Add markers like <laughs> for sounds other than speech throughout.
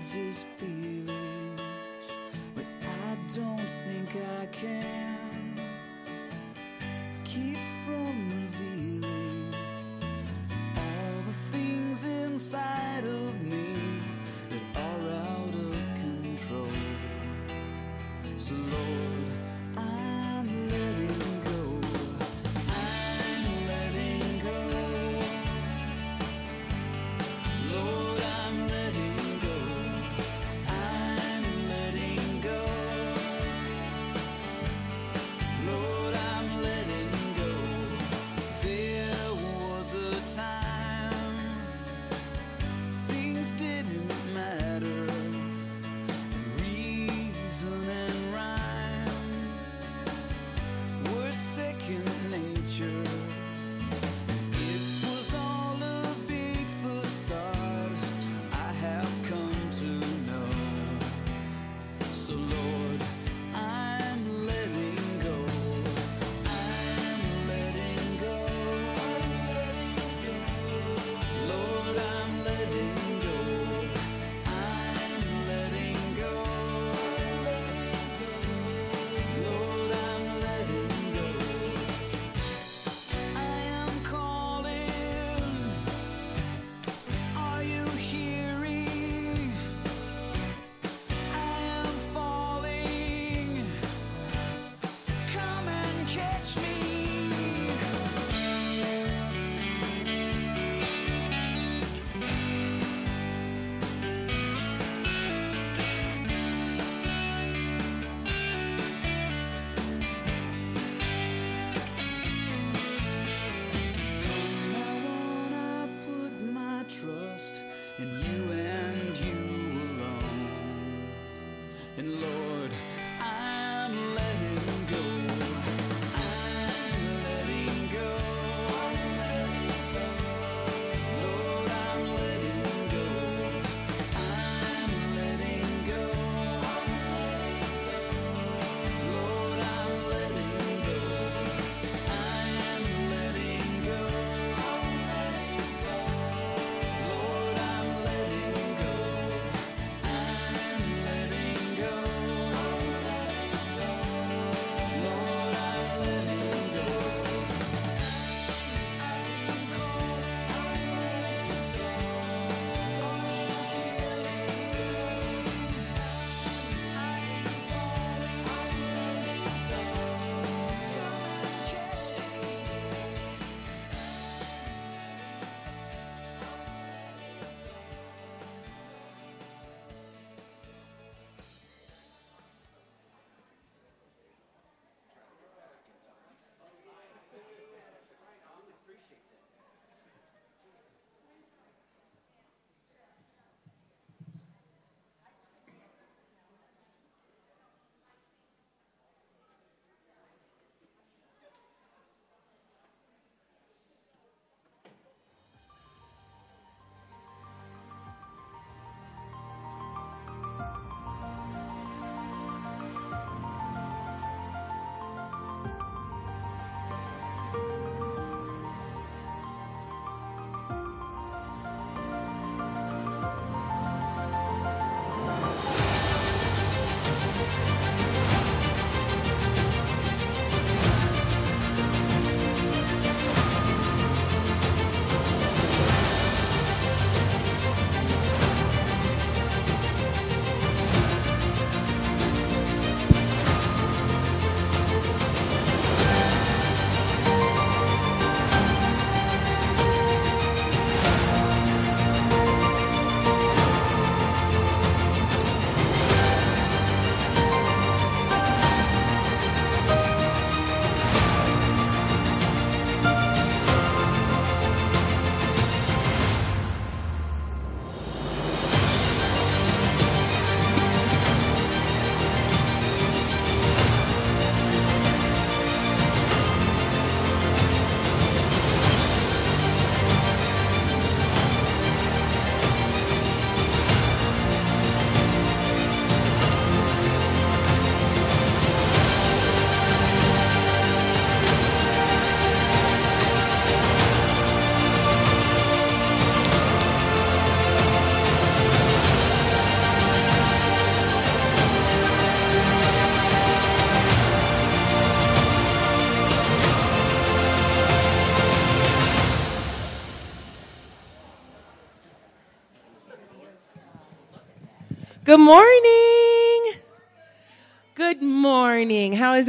just feel.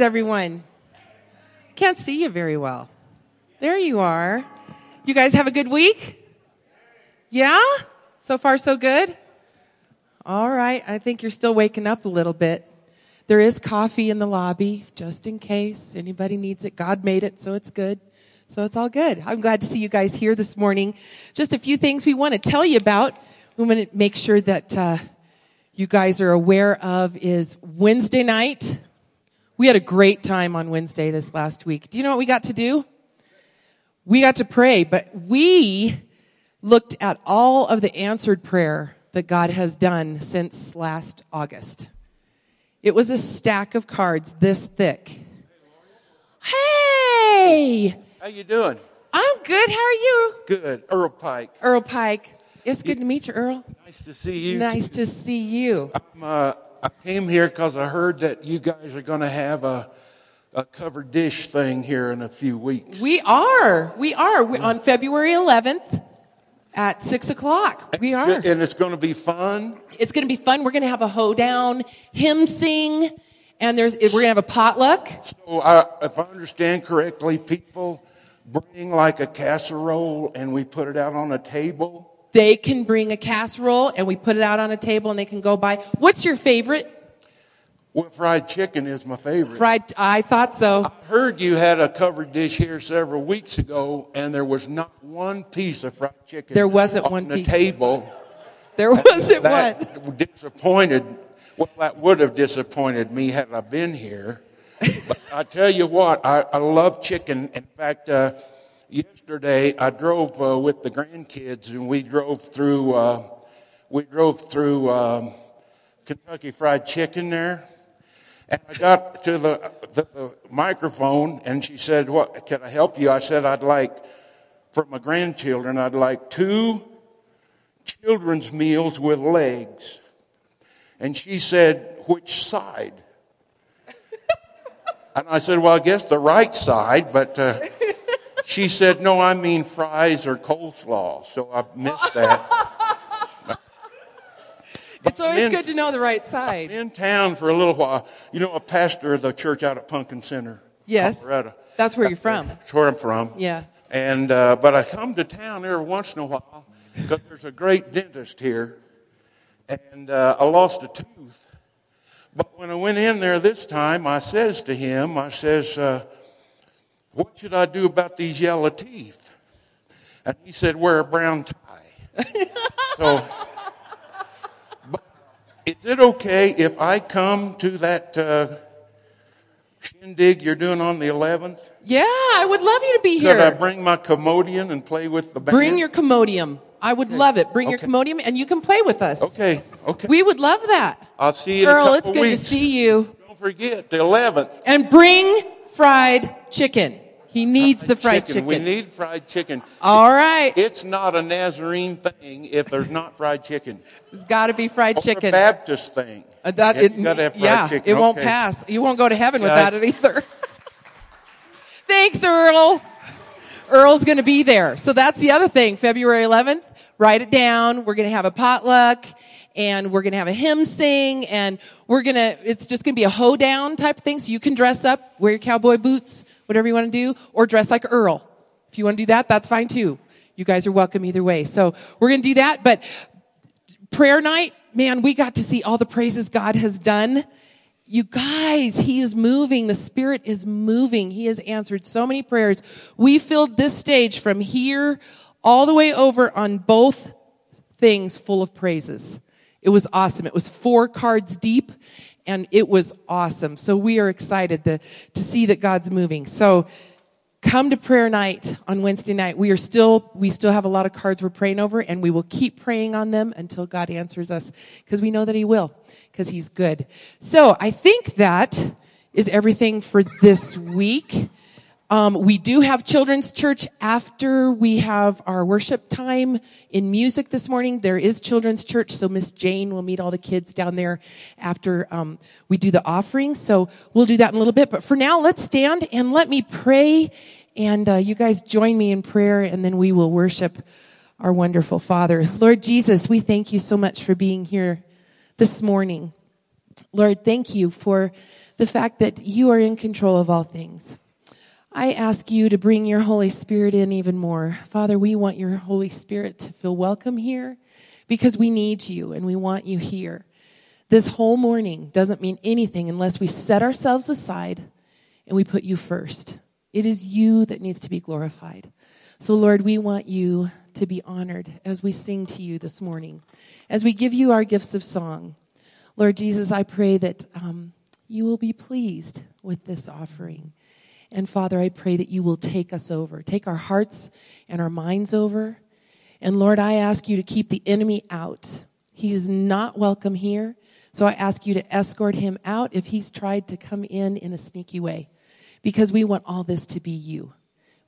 Everyone? Can't see you very well. There you are. You guys have a good week? Yeah? So far, so good? All right. I think you're still waking up a little bit. There is coffee in the lobby, just in case anybody needs it. God made it, so it's good. So it's all good. I'm glad to see you guys here this morning. Just a few things we want to tell you about. We want to make sure that uh, you guys are aware of is Wednesday night. We had a great time on Wednesday this last week. Do you know what we got to do? We got to pray, but we looked at all of the answered prayer that God has done since last August. It was a stack of cards this thick. Hey! How you doing? I'm good. How are you? Good. Earl Pike. Earl Pike. It's good to meet you, Earl. Nice to see you. Nice to see you. I'm, uh, I came here because I heard that you guys are going to have a, a covered dish thing here in a few weeks. We are. We are. We're on February 11th at 6 o'clock. We are. And it's going to be fun. It's going to be fun. We're going to have a hoedown, hymn sing, and there's, we're going to have a potluck. So I, if I understand correctly, people bring like a casserole and we put it out on a table. They can bring a casserole and we put it out on a table and they can go by. What's your favorite? Well, fried chicken is my favorite. Fried, I thought so. I heard you had a covered dish here several weeks ago, and there was not one piece of fried chicken. There wasn't on one the piece. table. There wasn't one. disappointed. Well, that would have disappointed me had I been here. But I tell you what, I, I love chicken. In fact, uh, yesterday I drove uh, with the grandkids, and we drove through. Uh, we drove through um, Kentucky Fried Chicken there. And I got to the, the, the microphone and she said, what, can I help you? I said, I'd like, for my grandchildren, I'd like two children's meals with legs. And she said, which side? <laughs> and I said, well, I guess the right side, but, uh, she said, no, I mean fries or coleslaw. So I missed that. <laughs> It's always in- good to know the right side. in town for a little while. You know, a pastor of the church out at Pumpkin Center. Yes. Colorado. That's where you're from. That's where I'm from. Yeah. And, uh, but I come to town every once in a while because there's a great dentist here. And, uh, I lost a tooth. But when I went in there this time, I says to him, I says, uh, what should I do about these yellow teeth? And he said, wear a brown tie. <laughs> so, is it okay if I come to that, uh, shindig you're doing on the 11th? Yeah, I would love you to be here. Could I bring my commodian and play with the band? Bring your commodium. I would love it. Bring your Okay. commodium and you can play with us. Okay, okay. We would love that. I'll see you in a couple it's good weeks. to see you. Don't forget the 11th. And bring fried chicken. He needs the fried chicken. We need fried chicken. All right. It's not a Nazarene thing if there's not fried chicken. It's got to be fried Or chicken. a Baptist thing. Uh, that it, you gotta have fried yeah, chicken. it won't pass. You won't go to heaven Guys. without it either. <laughs> Thanks, Earl. Earl's going to be there. So that's the other thing. February 11th, write it down. We're going to have a potluck and we're going to have a hymn sing and we're going to, it's just going to be a hoedown type of thing. So you can dress up, wear your cowboy boots, whatever you want to do, or dress like Earl. If you want to do that, that's fine too. You guys are welcome either way. So we're going to do that. But prayer night, man, we got to see all the praises God has done. You guys, He is moving. The Spirit is moving. He has answered so many prayers. We filled this stage from here all the way over on both things full of praises. It was awesome. It was four cards deep and it was awesome. So we are excited to, to see that God's moving. So come to prayer night on Wednesday night. We are still, we still have a lot of cards we're praying over and we will keep praying on them until God answers us because we know that He will because He's good. So I think that is everything for this week. Um, we do have children's church after we have our worship time in music this morning. There is children's church, so Miss Jane will meet all the kids down there after um, we do the offering. So we'll do that in a little bit. But for now, let's stand and let me pray, and uh, you guys join me in prayer, and then we will worship our wonderful Father. Lord Jesus, we thank you so much for being here this morning. Lord, thank you for the fact that you are in control of all things. I ask you to bring your Holy Spirit in even more. Father, we want your Holy Spirit to feel welcome here because we need you and we want you here. This whole morning doesn't mean anything unless we set ourselves aside and we put you first. It is you that needs to be glorified. So, Lord, we want you to be honored as we sing to you this morning, as we give you our gifts of song. Lord Jesus, I pray that um, you will be pleased with this offering. And Father, I pray that you will take us over, take our hearts and our minds over. And Lord, I ask you to keep the enemy out. He is not welcome here. So I ask you to escort him out if he's tried to come in in a sneaky way. Because we want all this to be you.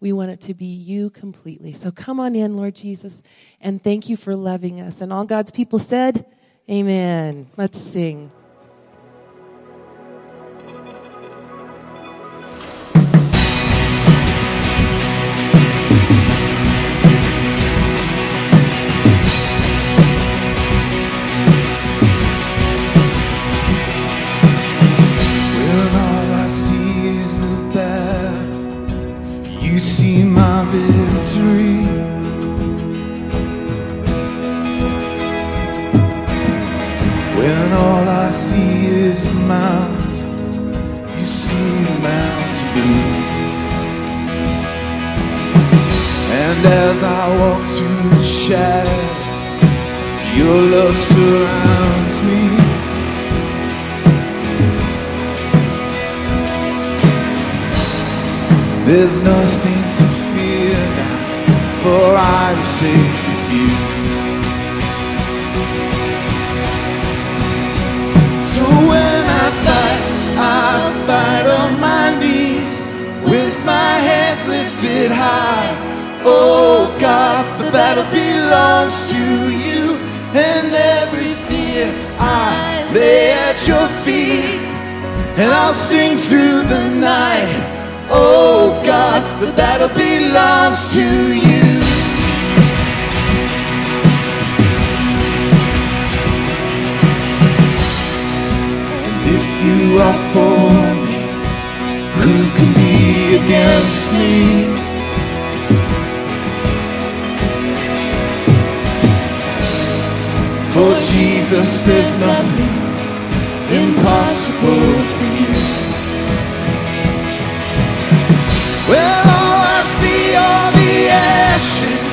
We want it to be you completely. So come on in, Lord Jesus, and thank you for loving us. And all God's people said, Amen. Let's sing. My victory. When all I see is the you see the blue. And as I walk through the shadow, your love surrounds me. There's nothing for I'm safe with you. So when I fight, I fight on my knees with my hands lifted high. Oh God, the battle belongs to you, and every fear I lay at your feet, and I'll sing through the night. Oh God, the battle belongs to you. You are for me, who can be against me? For Jesus, there's nothing impossible for you. Well, all I see are the ashes.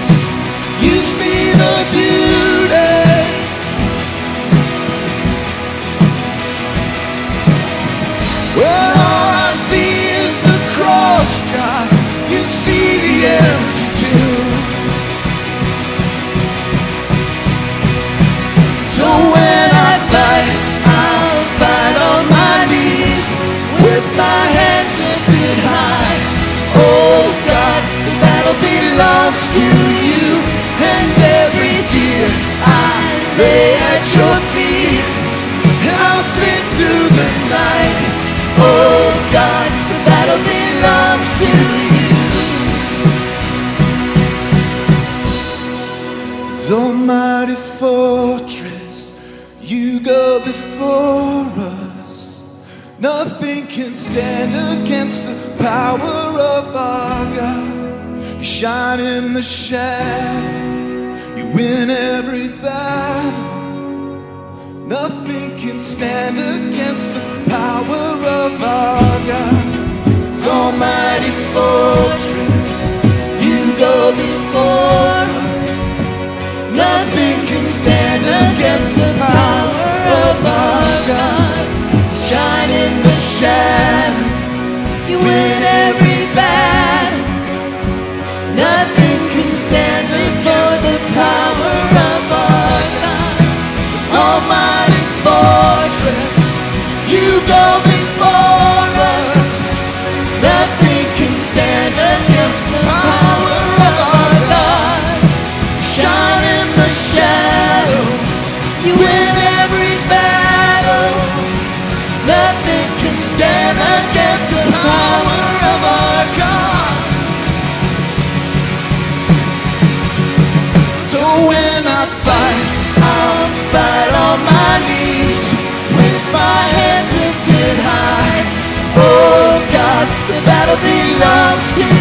To you, and every fear I lay at your feet, I'll sing through the night. Oh God, the battle belongs to you. It's Almighty fortress, you go before us. Nothing can stand against the power of our God. Shine in the shadow, you win every battle. Nothing can stand against the power of our God. It's Almighty fortress, you go before us. Nothing can stand against the power of our God. Shine in the shadows, you win every battle. You belongs to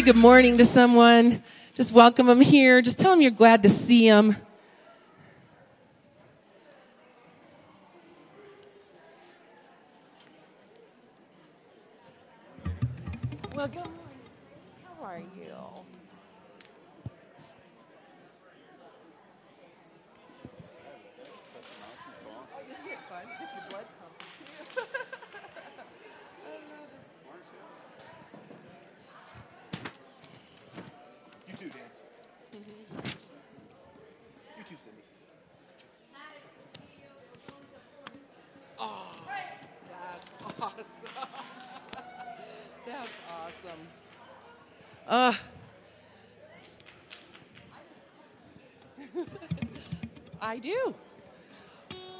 Say good morning to someone. Just welcome them here. Just tell them you're glad to see them. Well, good morning. How are you? You too, Dan. You too, Cindy. That's awesome. That's awesome. Uh, I do.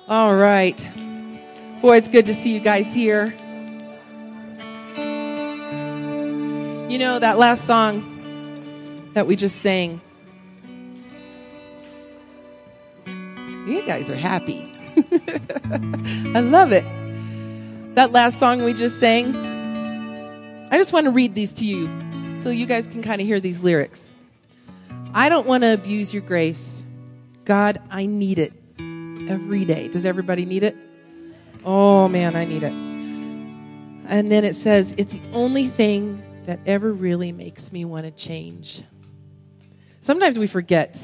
All right. Boy, it's good to see you guys here. You know, that last song that we just sang, you guys are happy. <laughs> I love it. That last song we just sang, I just want to read these to you so you guys can kind of hear these lyrics. I don't want to abuse your grace. God, I need it every day. Does everybody need it? Oh man, I need it. And then it says, it's the only thing that ever really makes me want to change. Sometimes we forget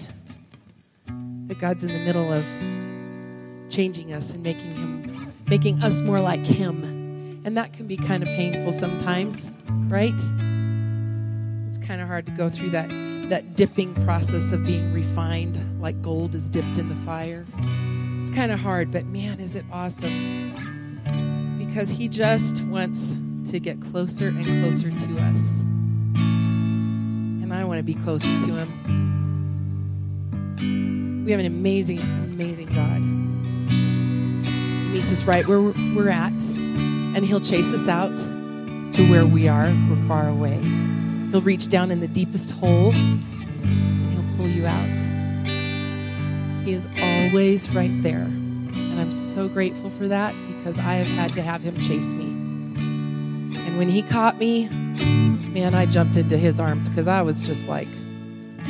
that God's in the middle of changing us and making him making us more like him. And that can be kind of painful sometimes, right? It's kind of hard to go through that that dipping process of being refined like gold is dipped in the fire. Kind of hard, but man, is it awesome. Because he just wants to get closer and closer to us. And I want to be closer to him. We have an amazing, amazing God. He meets us right where we're at, and He'll chase us out to where we are if we're far away. He'll reach down in the deepest hole, and He'll pull you out. He is always right there. And I'm so grateful for that because I have had to have Him chase me. And when He caught me, man, I jumped into His arms because I was just like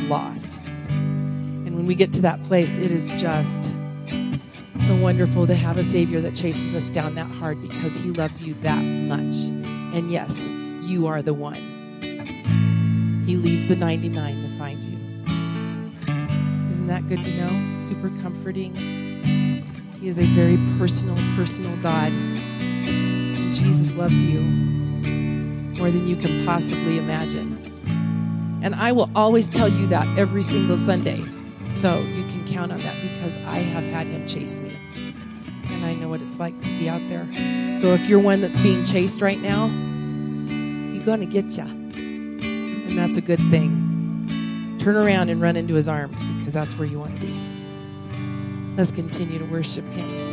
lost. And when we get to that place, it is just so wonderful to have a Savior that chases us down that hard because He loves you that much. And yes, you are the one. He leaves the 99 to find you. Isn't that good to know? Super comforting. He is a very personal, personal God. And Jesus loves you more than you can possibly imagine. And I will always tell you that every single Sunday. So you can count on that because I have had him chase me. And I know what it's like to be out there. So if you're one that's being chased right now, he's going to get you. And that's a good thing. Turn around and run into his arms because that's where you want to be. Let's continue to worship him.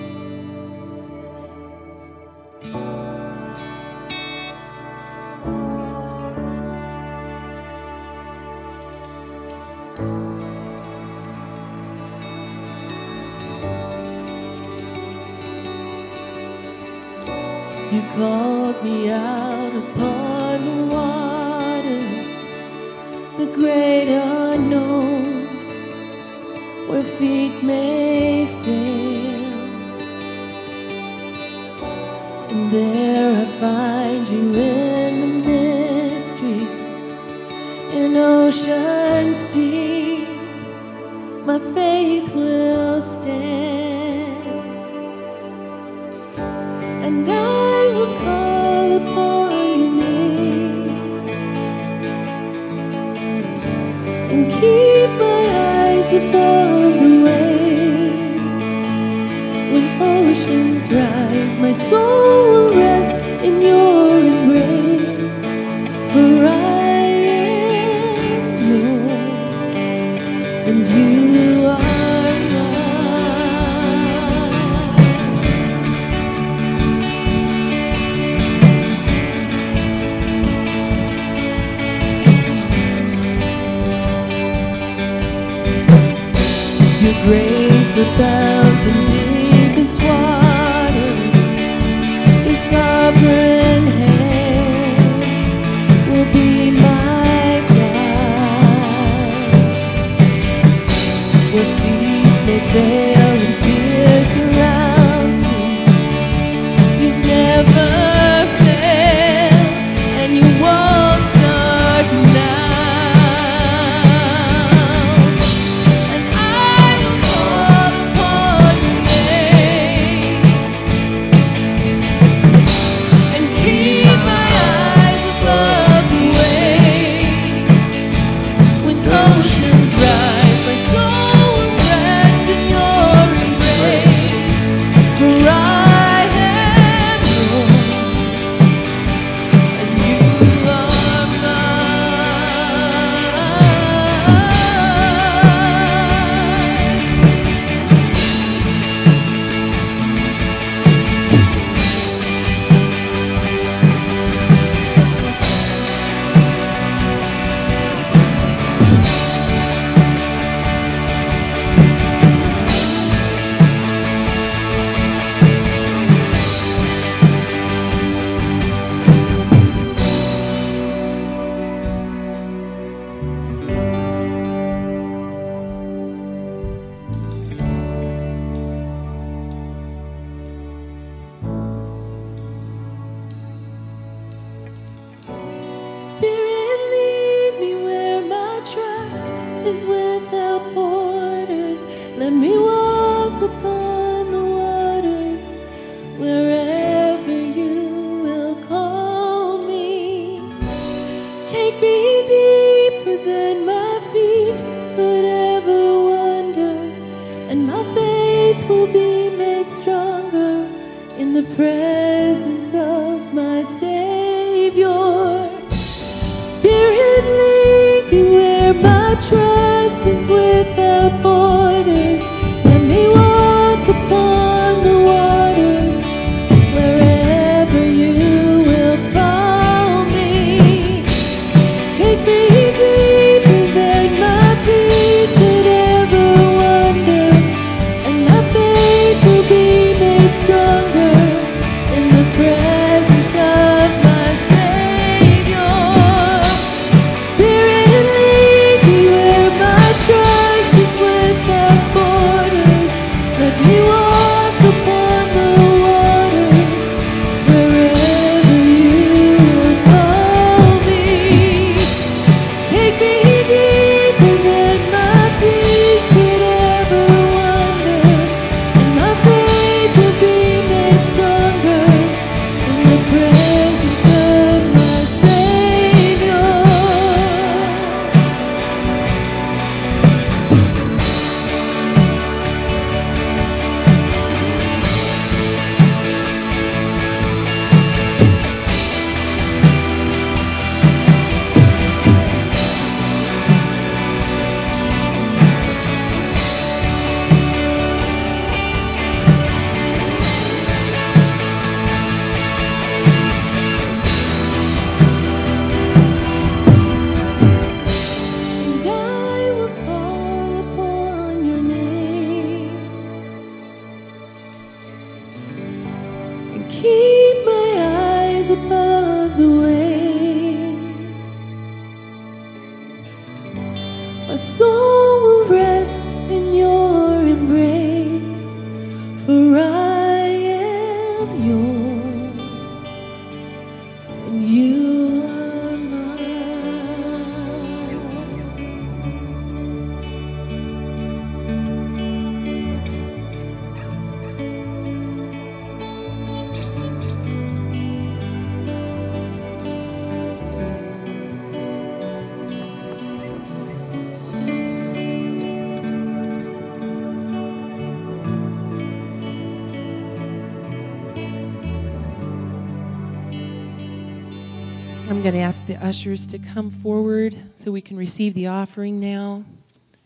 Ushers to come forward so we can receive the offering now.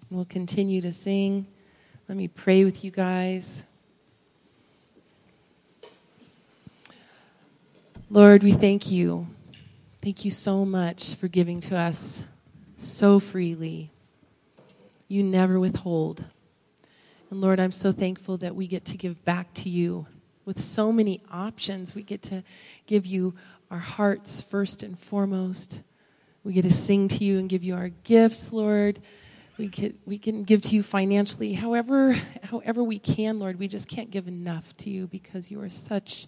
And we'll continue to sing. Let me pray with you guys. Lord, we thank you. Thank you so much for giving to us so freely. You never withhold. And Lord, I'm so thankful that we get to give back to you with so many options. We get to give you our hearts first and foremost. We get to sing to you and give you our gifts, Lord. We can, we can give to you financially, however, however we can, Lord. We just can't give enough to you because you are such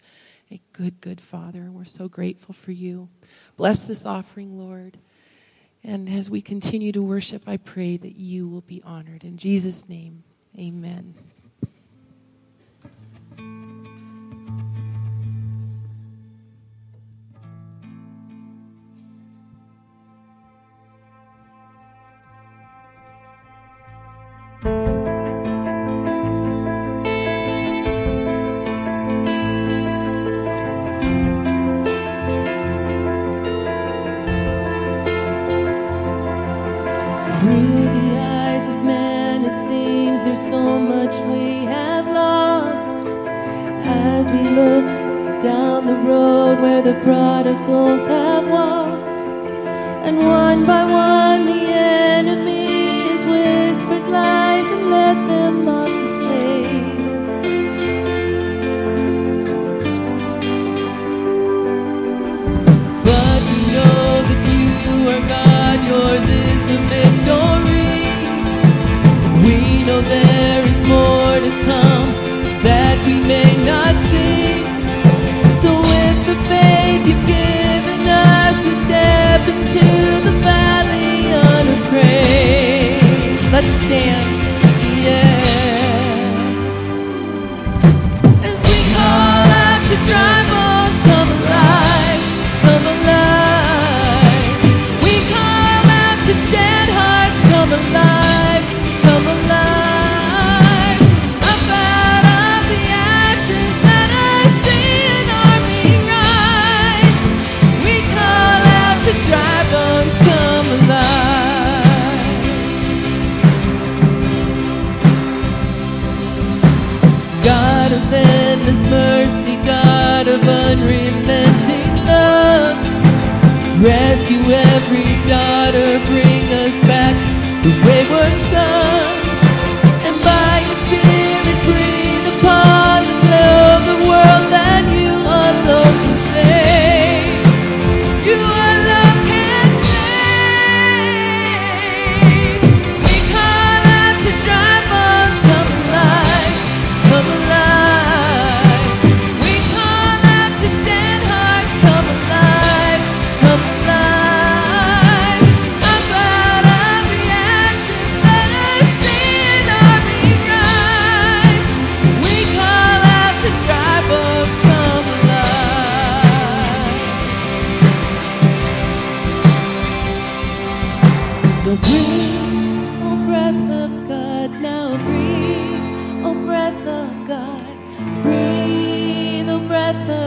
a good, good Father, we're so grateful for you. Bless this offering, Lord. And as we continue to worship, I pray that you will be honored. In Jesus' name, amen.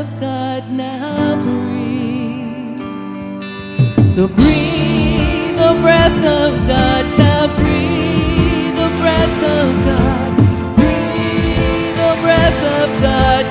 Of God, now breathe. So breathe, oh breath of God, now breathe, oh breath of God, breathe, oh breath of God,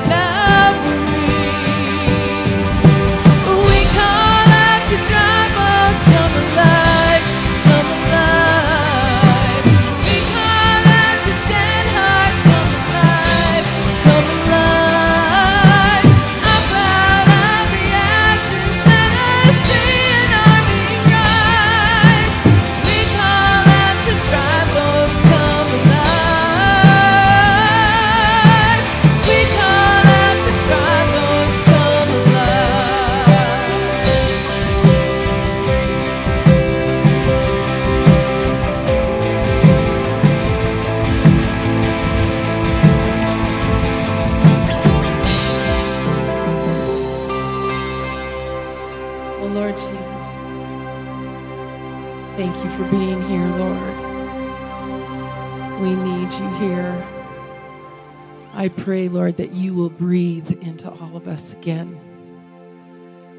I pray, Lord, that you will breathe into all of us again.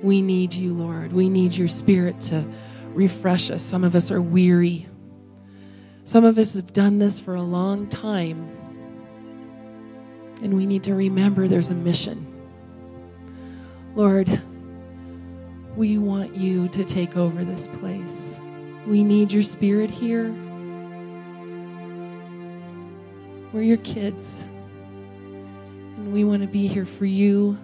We need you, Lord. We need your spirit to refresh us. Some of us are weary. Some of us have done this for a long time. And we need to remember there's a mission. Lord, we want you to take over this place. We need your spirit here. We're your kids. We want to be here for you,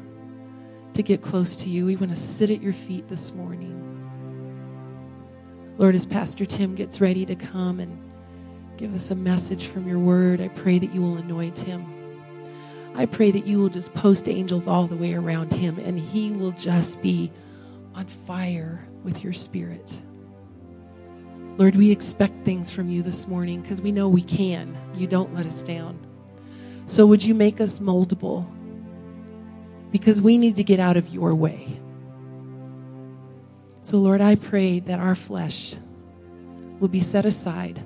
to get close to you. We want to sit at your feet this morning. Lord, as Pastor Tim gets ready to come and give us a message from your word, I pray that you will anoint him. I pray that you will just post angels all the way around him and he will just be on fire with your spirit. Lord, we expect things from you this morning because we know we can. You don't let us down. So would you make us moldable? Because we need to get out of your way. So, Lord, I pray that our flesh will be set aside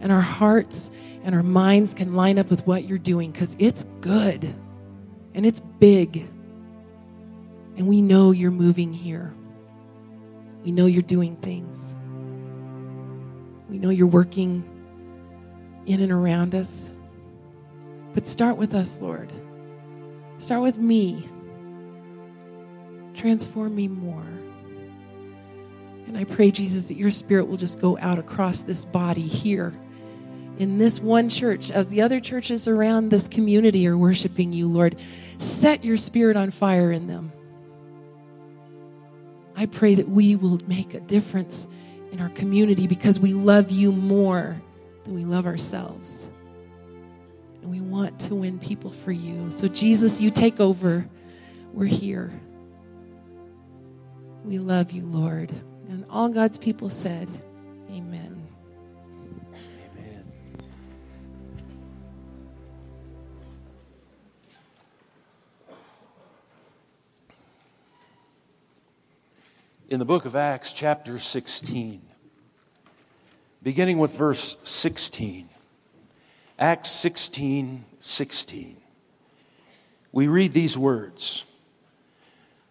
and our hearts and our minds can line up with what you're doing because it's good and it's big. And we know you're moving here. We know you're doing things. We know you're working in and around us. But start with us, Lord. Start with me. Transform me more. And I pray, Jesus, that your spirit will just go out across this body here in this one church as the other churches around this community are worshiping you, Lord. Set your spirit on fire in them. I pray that we will make a difference in our community because we love you more than we love ourselves. And we want to win people for you. So, Jesus, you take over. We're here. We love you, Lord. And all God's people said, Amen. Amen. In the book of Acts, chapter 16, beginning with verse 16, Acts 16 16, we read these words.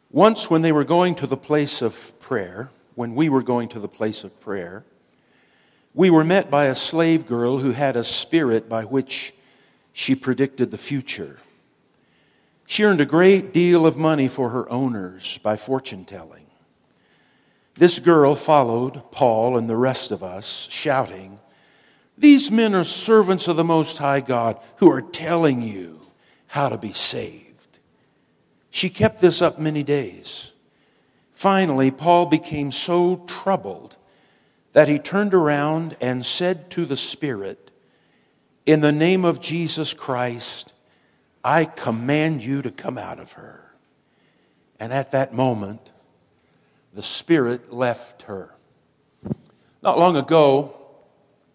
Once, when they were going to the place of prayer, when we were going to the place of prayer, we were met by a slave girl who had a spirit by which she predicted the future. She earned a great deal of money for her owners by fortune telling. This girl followed Paul and the rest of us, shouting, These men are servants of the Most High God who are telling you how to be saved. She kept this up many days. Finally, Paul became so troubled that he turned around and said to the Spirit, In the name of Jesus Christ, I command you to come out of her. And at that moment, the Spirit left her. Not long ago,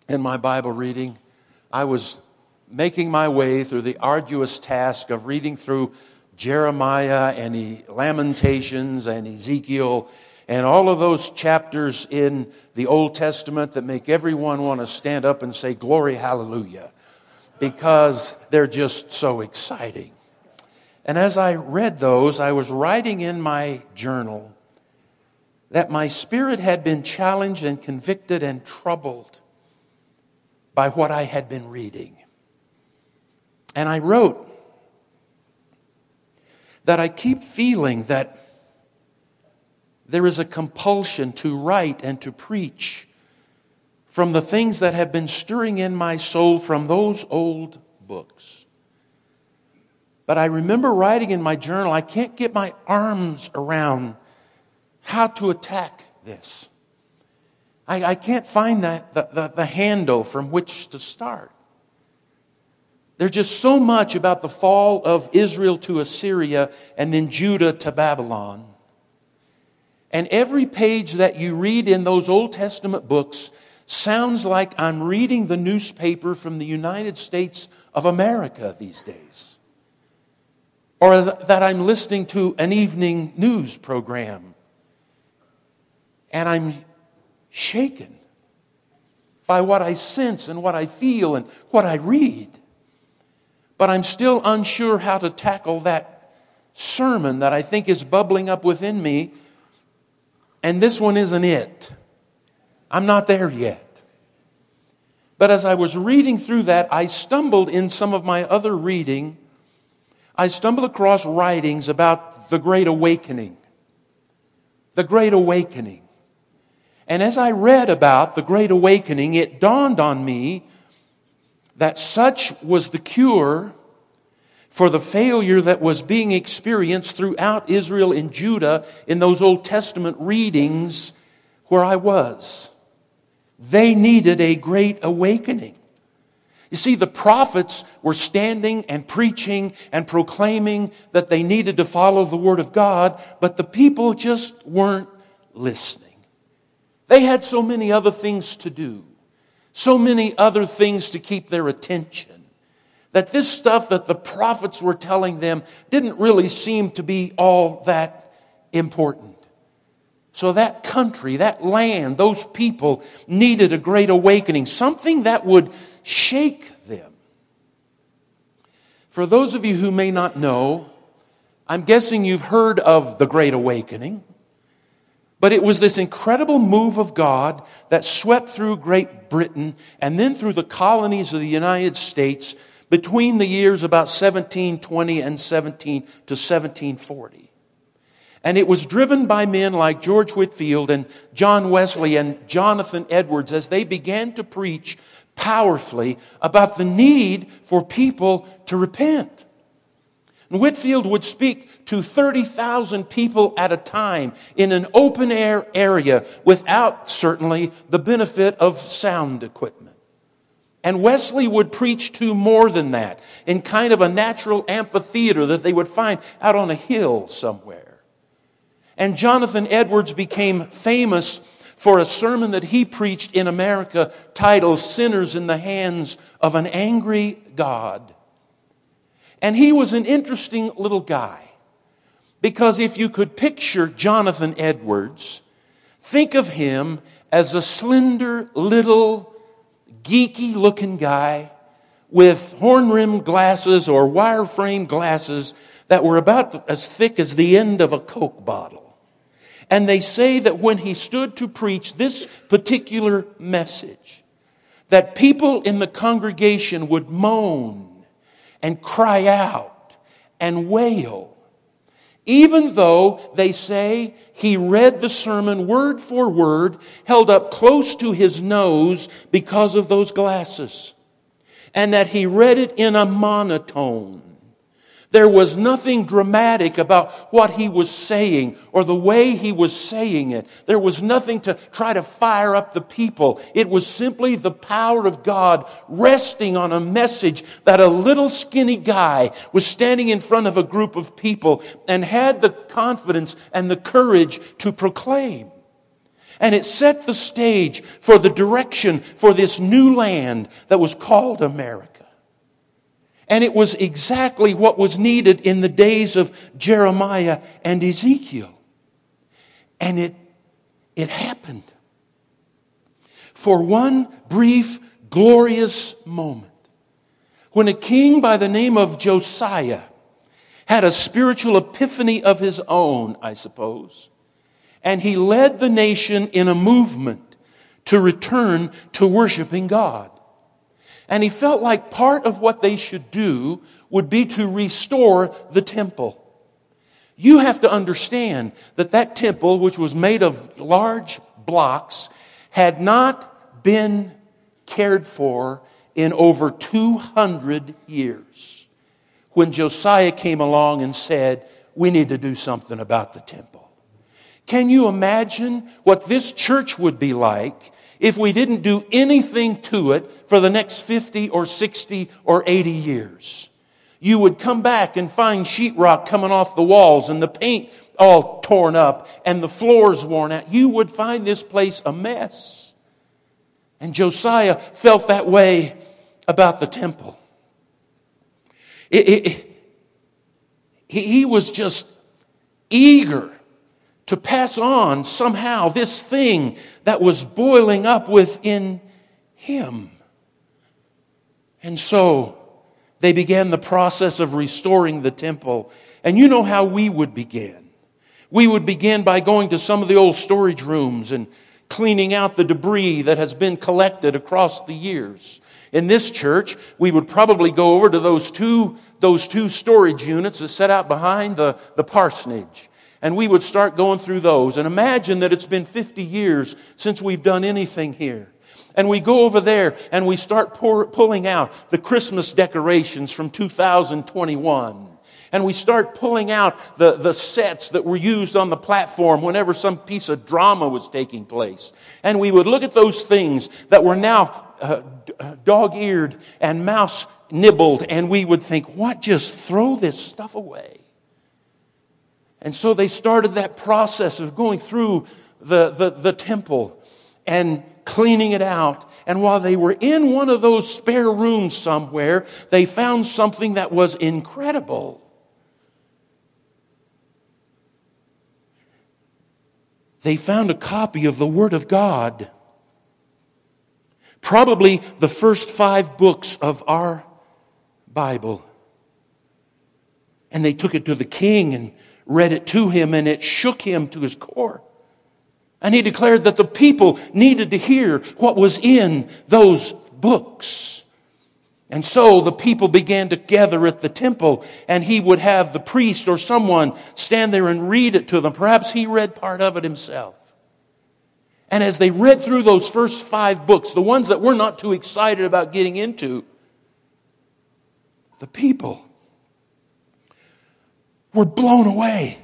in my Bible reading, I was making my way through the arduous task of reading through Jeremiah and Lamentations and Ezekiel and all of those chapters in the Old Testament that make everyone want to stand up and say, Glory, hallelujah, because they're just so exciting. And as I read those, I was writing in my journal that my spirit had been challenged and convicted and troubled by what I had been reading. And I wrote that I keep feeling that there is a compulsion to write and to preach from the things that have been stirring in my soul from those old books. But I remember writing in my journal, I can't get my arms around how to attack this. I, I can't find that, the, the, the handle from which to start. There's just so much about the fall of Israel to Assyria and then Judah to Babylon. And every page that you read in those Old Testament books sounds like I'm reading the newspaper from the United States of America these days. Or that I'm listening to an evening news program and I'm shaken by what I sense and what I feel and what I read. But I'm still unsure how to tackle that sermon that I think is bubbling up within me. And this one isn't it. I'm not there yet. But as I was reading through that, I stumbled in some of my other reading. I stumbled across writings about the Great Awakening. The Great Awakening. And as I read about the Great Awakening, it dawned on me that such was the cure for the failure that was being experienced throughout Israel and Judah in those Old Testament readings where I was. They needed a great awakening. You see, the prophets were standing and preaching and proclaiming that they needed to follow the Word of God, but the people just weren't listening. They had so many other things to do, so many other things to keep their attention, that this stuff that the prophets were telling them didn't really seem to be all that important. So that country, that land, those people needed a great awakening, something that would shake them. For those of you who may not know, I'm guessing you've heard of the Great Awakening. But it was this incredible move of God that swept through Great Britain and then through the colonies of the United States between the years about 1720 and 17 to 1740. And it was driven by men like George Whitefield and John Wesley and Jonathan Edwards as they began to preach powerfully about the need for people to repent. And Whitefield would speak to 30,000 people at a time in an open air area without certainly the benefit of sound equipment. And Wesley would preach to more than that in kind of a natural amphitheater that they would find out on a hill somewhere. And Jonathan Edwards became famous for a sermon that he preached in America titled Sinners in the Hands of an Angry God. And he was an interesting little guy. Because if you could picture Jonathan Edwards, think of him as a slender, little, geeky looking guy with horn rimmed glasses or wire frame glasses that were about as thick as the end of a Coke bottle. And they say that when he stood to preach this particular message, that people in the congregation would moan and cry out and wail even though they say he read the sermon word for word, held up close to his nose because of those glasses, and that he read it in a monotone. There was nothing dramatic about what he was saying or the way he was saying it. There was nothing to try to fire up the people. It was simply the power of God resting on a message that a little skinny guy was standing in front of a group of people and had the confidence and the courage to proclaim. And it set the stage for the direction for this new land that was called America. And it was exactly what was needed in the days of Jeremiah and Ezekiel. And it, it happened. For one brief, glorious moment, when a king by the name of Josiah had a spiritual epiphany of his own, I suppose, and he led the nation in a movement to return to worshiping God. And he felt like part of what they should do would be to restore the temple. You have to understand that that temple, which was made of large blocks, had not been cared for in over 200 years. When Josiah came along and said, we need to do something about the temple. Can you imagine what this church would be like if we didn't do anything to it for the next 50 or 60 or 80 years. You would come back and find sheetrock coming off the walls and the paint all torn up and the floors worn out. You would find this place a mess. And Josiah felt that way about the temple. It, it, he, he was just eager to pass on somehow this thing that was boiling up within him. And so they began the process of restoring the temple. And you know how we would begin. We would begin by going to some of the old storage rooms and cleaning out the debris that has been collected across the years. In this church, we would probably go over to those two, those two storage units that set out behind the, the parsonage and we would start going through those. And imagine that it's been 50 years since we've done anything here. And we go over there and we start pour, pulling out the Christmas decorations from 2021. And we start pulling out the, the sets that were used on the platform whenever some piece of drama was taking place. And we would look at those things that were now uh, uh dog eared and mouse nibbled, and we would think, what? Just throw this stuff away. And so they started that process of going through the, the, the, temple and cleaning it out. And while they were in one of those spare rooms somewhere, they found something that was incredible. They found a copy of the Word of God. Probably the first five books of our Bible. And they took it to the king and read it to him and it shook him to his core. And he declared that the people needed to hear what was in those books. And so the people began to gather at the temple and he would have the priest or someone stand there and read it to them. Perhaps he read part of it himself. And as they read through those first five books, the ones that we're not too excited about getting into, the people were blown away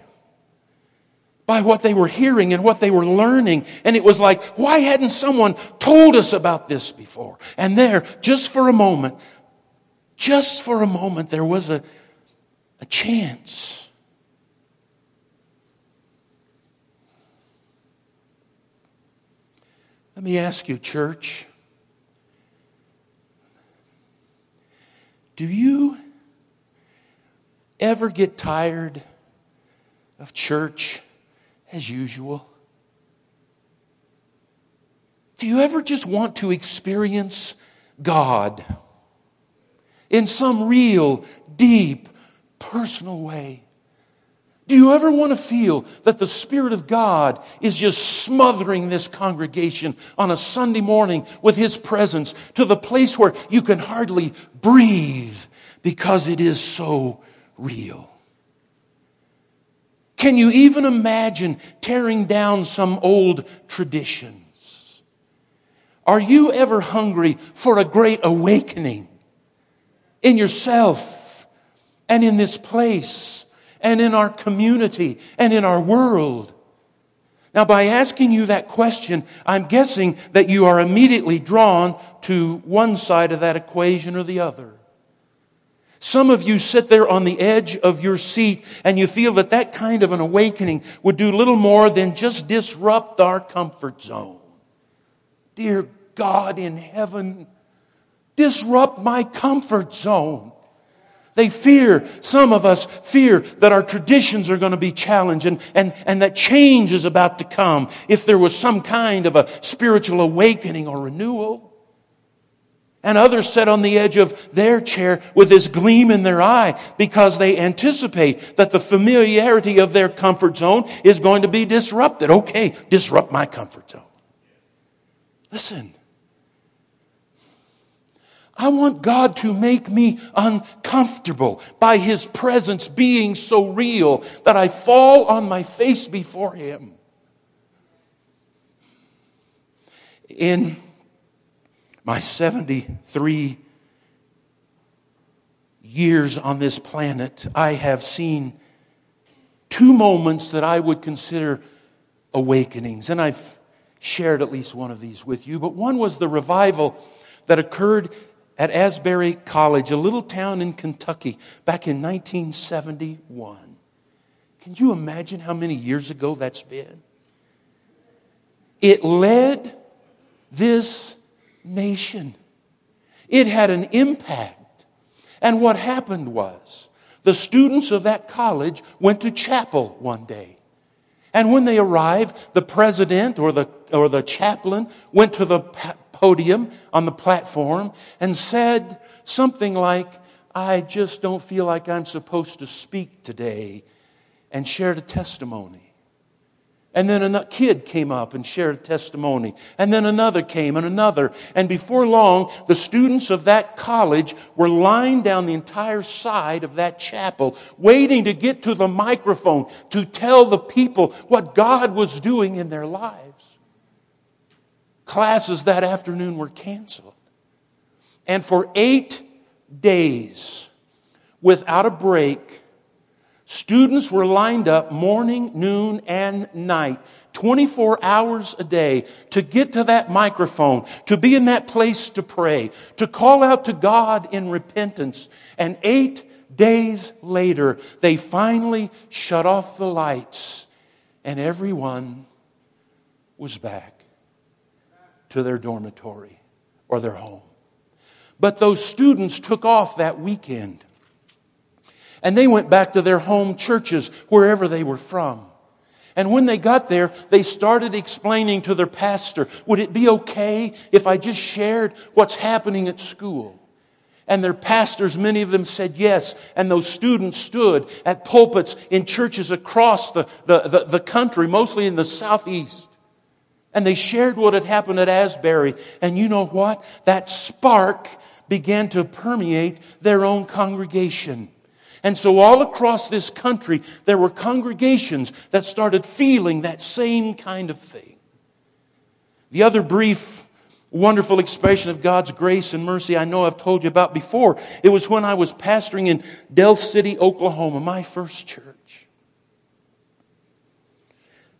by what they were hearing and what they were learning. And it was like, why hadn't someone told us about this before? And there, just for a moment, just for a moment, there was a, a chance. Let me ask you, church. Do you ever get tired of church as usual? Do you ever just want to experience God in some real, deep, personal way? Do you ever want to feel that the Spirit of God is just smothering this congregation on a Sunday morning with His presence to the place where you can hardly breathe because it is so real. Can you even imagine tearing down some old traditions? Are you ever hungry for a great awakening in yourself and in this place and in our community and in our world? Now, by asking you that question, I'm guessing that you are immediately drawn to one side of that equation or the other. Some of you sit there on the edge of your seat and you feel that that kind of an awakening would do little more than just disrupt our comfort zone. Dear God in heaven, disrupt my comfort zone. They fear, some of us fear that our traditions are going to be challenged and, and, and that change is about to come if there was some kind of a spiritual awakening or renewal. And others sit on the edge of their chair with this gleam in their eye because they anticipate that the familiarity of their comfort zone is going to be disrupted. Okay, disrupt my comfort zone. Listen, I want God to make me uncomfortable by His presence being so real that I fall on my face before Him. In my 73 years on this planet, I have seen two moments that I would consider awakenings. And I've shared at least one of these with you. But one was the revival that occurred at Asbury College, a little town in Kentucky, back in 1971. Can you imagine how many years ago that's been? It led this nation. It had an impact. And what happened was the students of that college went to chapel one day. And when they arrived, the president or the, or the chaplain went to the podium on the platform and said something like, I just don't feel like I'm supposed to speak today, and shared a testimony. And then a kid came up and shared a testimony. And then another came and another. And before long, the students of that college were lying down the entire side of that chapel, waiting to get to the microphone to tell the people what God was doing in their lives. Classes that afternoon were canceled. And for eight days, without a break, Students were lined up morning, noon, and night, 24 hours a day to get to that microphone, to be in that place to pray, to call out to God in repentance. And eight days later, they finally shut off the lights and everyone was back to their dormitory or their home. But those students took off that weekend and they went back to their home churches, wherever they were from. And when they got there, they started explaining to their pastor, would it be okay if I just shared what's happening at school? And their pastors, many of them said yes. And those students stood at pulpits in churches across the, the, the, the country, mostly in the southeast. And they shared what had happened at Asbury. And you know what? That spark began to permeate their own congregation. And so all across this country, there were congregations that started feeling that same kind of thing. The other brief, wonderful expression of God's grace and mercy I know I've told you about before, it was when I was pastoring in Del City, Oklahoma, my first church.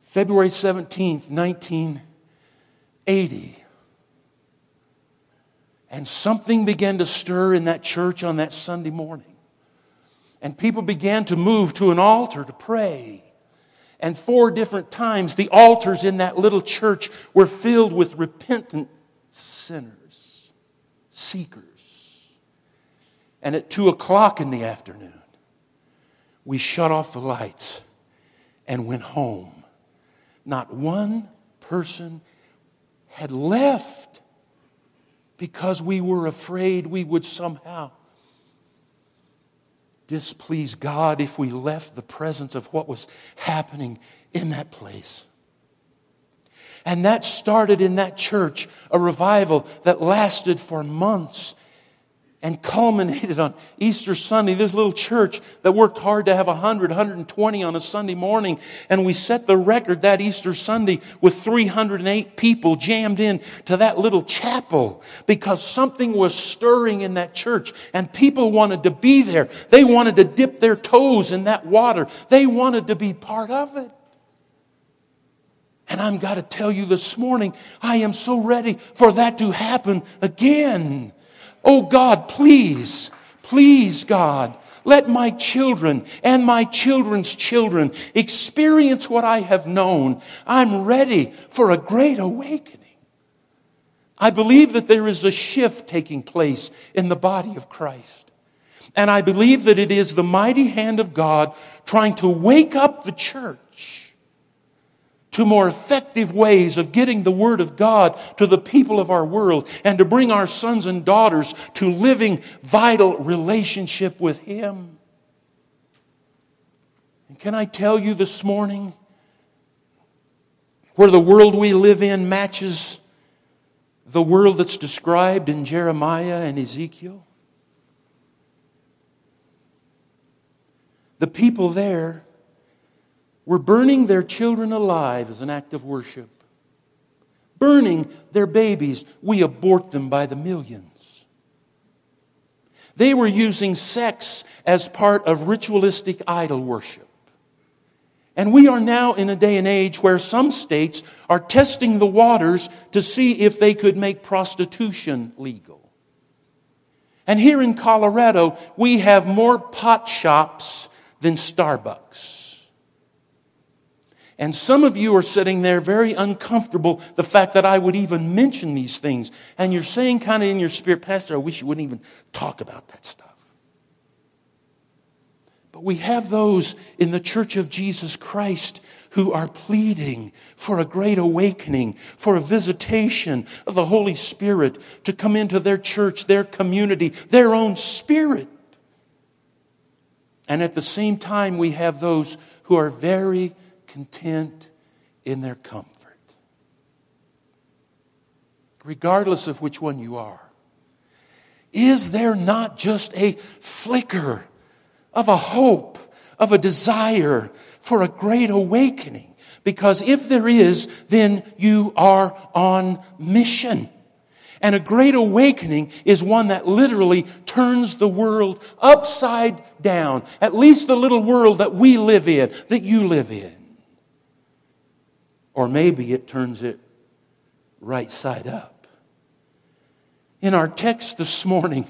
February 17th, 1980. And something began to stir in that church on that Sunday morning. And people began to move to an altar to pray. And four different times, the altars in that little church were filled with repentant sinners, seekers. And at two o'clock in the afternoon, we shut off the lights and went home. Not one person had left because we were afraid we would somehow displease God if we left the presence of what was happening in that place. And that started in that church a revival that lasted for months and culminated on Easter Sunday. This little church that worked hard to have 100, 120 on a Sunday morning. And we set the record that Easter Sunday with 308 people jammed in to that little chapel because something was stirring in that church and people wanted to be there. They wanted to dip their toes in that water. They wanted to be part of it. And I'm got to tell you this morning, I am so ready for that to happen again. Oh God, please, please God, let my children and my children's children experience what I have known. I'm ready for a great awakening. I believe that there is a shift taking place in the body of Christ. And I believe that it is the mighty hand of God trying to wake up the church to more effective ways of getting the Word of God to the people of our world and to bring our sons and daughters to living vital relationship with Him. And can I tell you this morning where the world we live in matches the world that's described in Jeremiah and Ezekiel? The people there were burning their children alive as an act of worship. Burning their babies, we abort them by the millions. They were using sex as part of ritualistic idol worship. And we are now in a day and age where some states are testing the waters to see if they could make prostitution legal. And here in Colorado, we have more pot shops than Starbucks. And some of you are sitting there very uncomfortable, the fact that I would even mention these things. And you're saying kind of in your spirit, Pastor, I wish you wouldn't even talk about that stuff. But we have those in the church of Jesus Christ who are pleading for a great awakening, for a visitation of the Holy Spirit to come into their church, their community, their own spirit. And at the same time, we have those who are very content in their comfort. Regardless of which one you are, is there not just a flicker of a hope, of a desire for a great awakening? Because if there is, then you are on mission. And a great awakening is one that literally turns the world upside down. At least the little world that we live in, that you live in. Or maybe it turns it right side up. In our text this morning,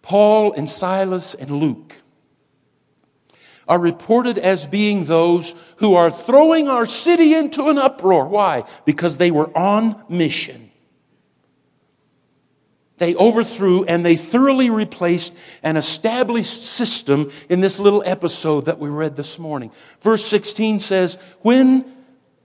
Paul and Silas and Luke are reported as being those who are throwing our city into an uproar. Why? Because they were on mission. They overthrew and they thoroughly replaced an established system in this little episode that we read this morning. Verse 16 says, When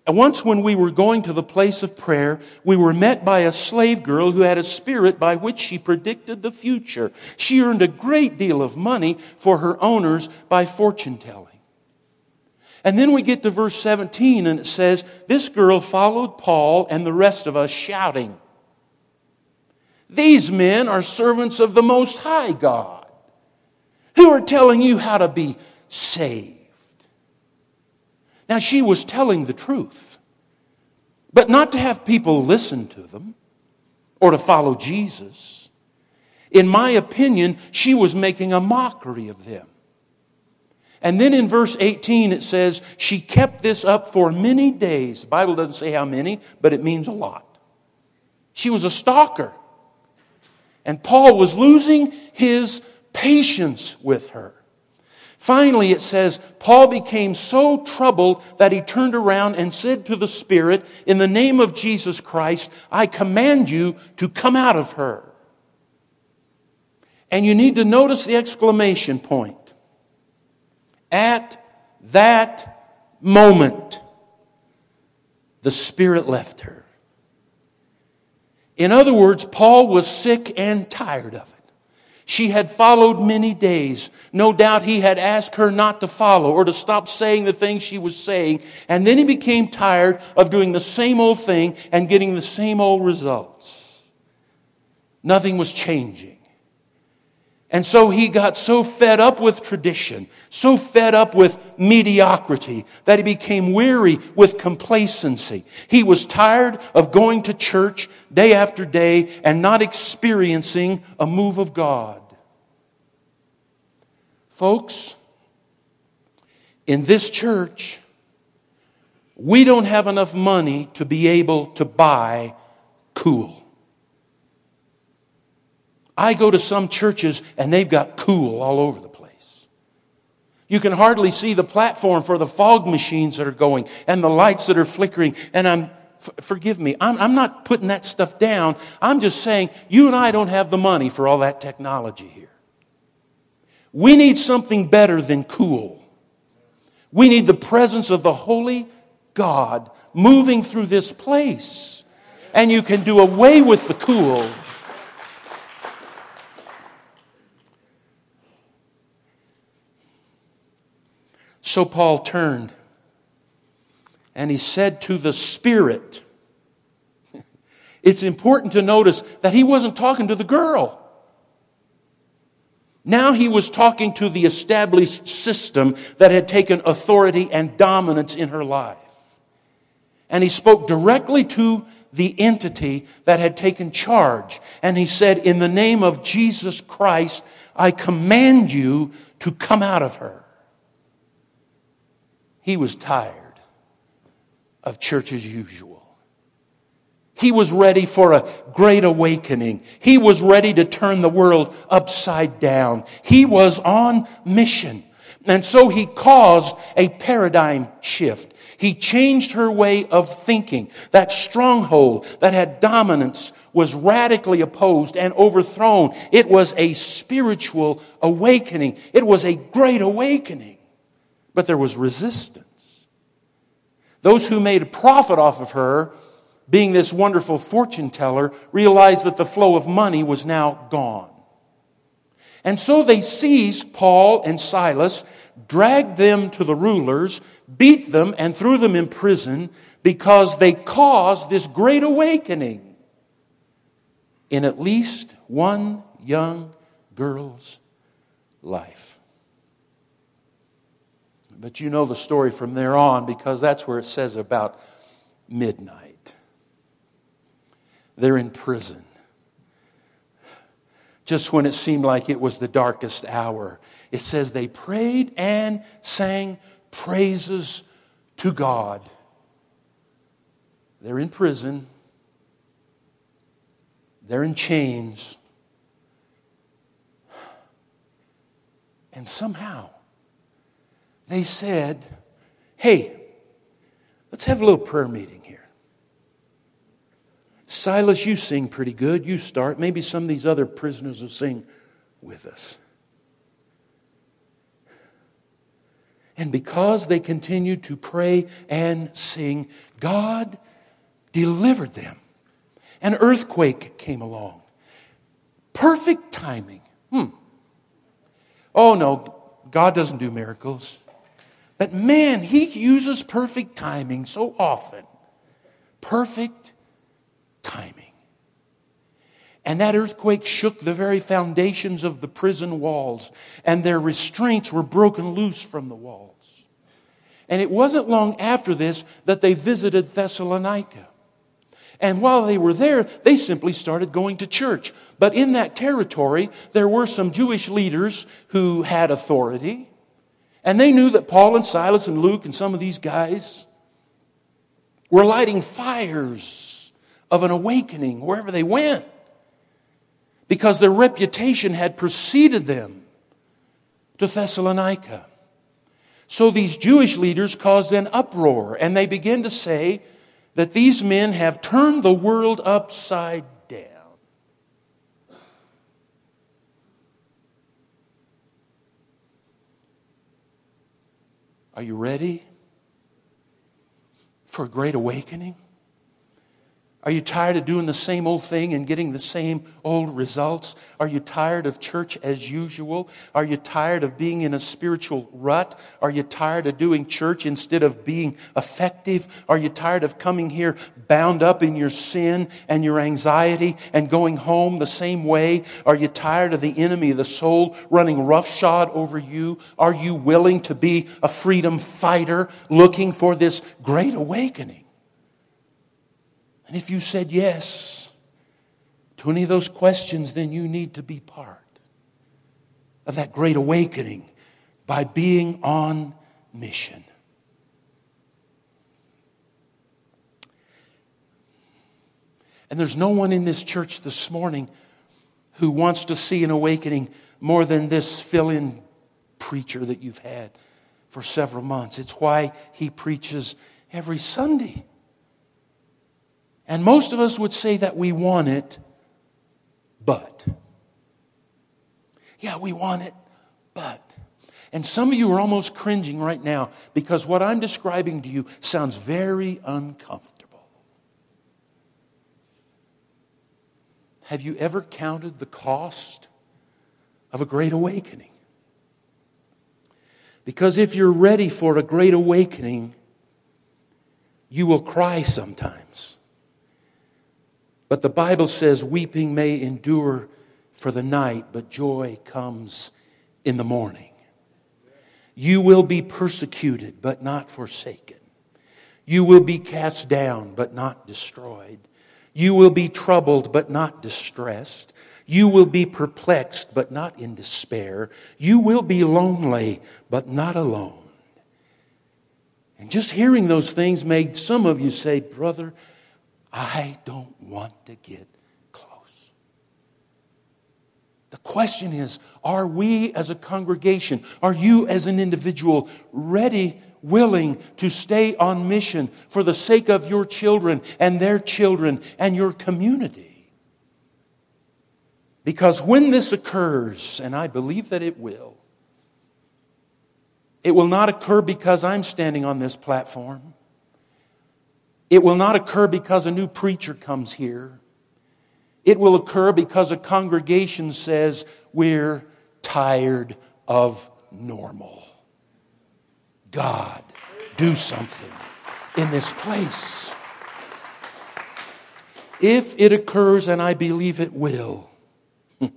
once, when we were going to the place of prayer, we were met by a slave girl who had a spirit by which she predicted the future. She earned a great deal of money for her owners by fortune telling. And then we get to verse 17 and it says, This girl followed Paul and the rest of us shouting, These men are servants of the Most High God who are telling you how to be saved. Now, she was telling the truth, but not to have people listen to them or to follow Jesus. In my opinion, she was making a mockery of them. And then in verse 18 it says, she kept this up for many days. The Bible doesn't say how many, but it means a lot. She was a stalker. And Paul was losing his patience with her. Finally, it says, Paul became so troubled that he turned around and said to the Spirit, In the name of Jesus Christ, I command you to come out of her. And you need to notice the exclamation point. At that moment, the Spirit left her. In other words, Paul was sick and tired of it. She had followed many days. No doubt he had asked her not to follow or to stop saying the things she was saying. And then he became tired of doing the same old thing and getting the same old results. Nothing was changing. And so he got so fed up with tradition, so fed up with mediocrity, that he became weary with complacency. He was tired of going to church day after day and not experiencing a move of God. Folks, in this church, we don't have enough money to be able to buy cool. I go to some churches and they've got cool all over the place. You can hardly see the platform for the fog machines that are going and the lights that are flickering. And I'm, f- forgive me, I'm, I'm not putting that stuff down. I'm just saying you and I don't have the money for all that technology here. We need something better than cool. We need the presence of the Holy God moving through this place. And you can do away with the cool So Paul turned and he said to the Spirit, it's important to notice that he wasn't talking to the girl. Now he was talking to the established system that had taken authority and dominance in her life. And he spoke directly to the entity that had taken charge. And he said, In the name of Jesus Christ, I command you to come out of her. He was tired of church as usual. He was ready for a great awakening. He was ready to turn the world upside down. He was on mission. And so he caused a paradigm shift. He changed her way of thinking. That stronghold that had dominance was radically opposed and overthrown. It was a spiritual awakening. It was a great awakening but there was resistance. Those who made a profit off of her, being this wonderful fortune teller, realized that the flow of money was now gone. And so they seized Paul and Silas, dragged them to the rulers, beat them, and threw them in prison because they caused this great awakening in at least one young girl's life. But you know the story from there on because that's where it says about midnight. They're in prison. Just when it seemed like it was the darkest hour, it says they prayed and sang praises to God. They're in prison, they're in chains, and somehow they said, Hey, let's have a little prayer meeting here. Silas, you sing pretty good. You start. Maybe some of these other prisoners will sing with us. And because they continued to pray and sing, God delivered them. An earthquake came along. Perfect timing. Hmm. Oh no, God doesn't do miracles. But man, he uses perfect timing so often. Perfect timing. And that earthquake shook the very foundations of the prison walls, and their restraints were broken loose from the walls. And it wasn't long after this that they visited Thessalonica. And while they were there, they simply started going to church. But in that territory, there were some Jewish leaders who had authority. And they knew that Paul and Silas and Luke and some of these guys were lighting fires of an awakening wherever they went because their reputation had preceded them to Thessalonica. So these Jewish leaders caused an uproar and they began to say that these men have turned the world upside Are you ready for a great awakening? Are you tired of doing the same old thing and getting the same old results? Are you tired of church as usual? Are you tired of being in a spiritual rut? Are you tired of doing church instead of being effective? Are you tired of coming here bound up in your sin and your anxiety and going home the same way? Are you tired of the enemy the soul running roughshod over you? Are you willing to be a freedom fighter looking for this great awakening? And if you said yes to any of those questions, then you need to be part of that great awakening by being on mission. And there's no one in this church this morning who wants to see an awakening more than this fill in preacher that you've had for several months. It's why he preaches every Sunday. And most of us would say that we want it, but. Yeah, we want it, but. And some of you are almost cringing right now because what I'm describing to you sounds very uncomfortable. Have you ever counted the cost of a great awakening? Because if you're ready for a great awakening, you will cry sometimes. But the Bible says weeping may endure for the night, but joy comes in the morning. You will be persecuted, but not forsaken. You will be cast down, but not destroyed. You will be troubled, but not distressed. You will be perplexed, but not in despair. You will be lonely, but not alone. And just hearing those things made some of you say, Brother, I don't want to get close. The question is are we as a congregation, are you as an individual ready, willing to stay on mission for the sake of your children and their children and your community? Because when this occurs, and I believe that it will, it will not occur because I'm standing on this platform. It will not occur because a new preacher comes here. It will occur because a congregation says, We're tired of normal. God, do something in this place. If it occurs, and I believe it will, <laughs>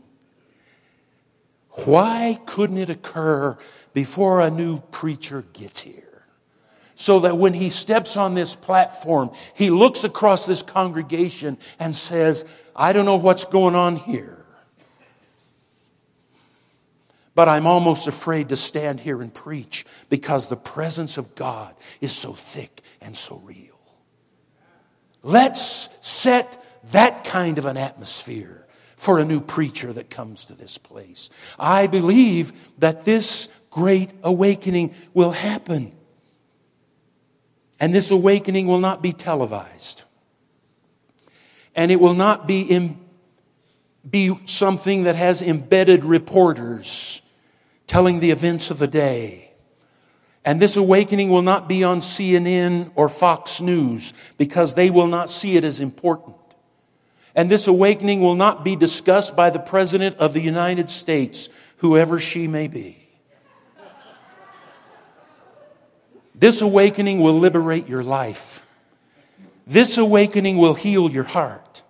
why couldn't it occur before a new preacher gets here? So that when he steps on this platform, he looks across this congregation and says, I don't know what's going on here. But I'm almost afraid to stand here and preach because the presence of God is so thick and so real. Let's set that kind of an atmosphere for a new preacher that comes to this place. I believe that this great awakening will happen. And this awakening will not be televised. And it will not be, in, be something that has embedded reporters telling the events of the day. And this awakening will not be on CNN or Fox News because they will not see it as important. And this awakening will not be discussed by the President of the United States, whoever she may be. This awakening will liberate your life. This awakening will heal your heart.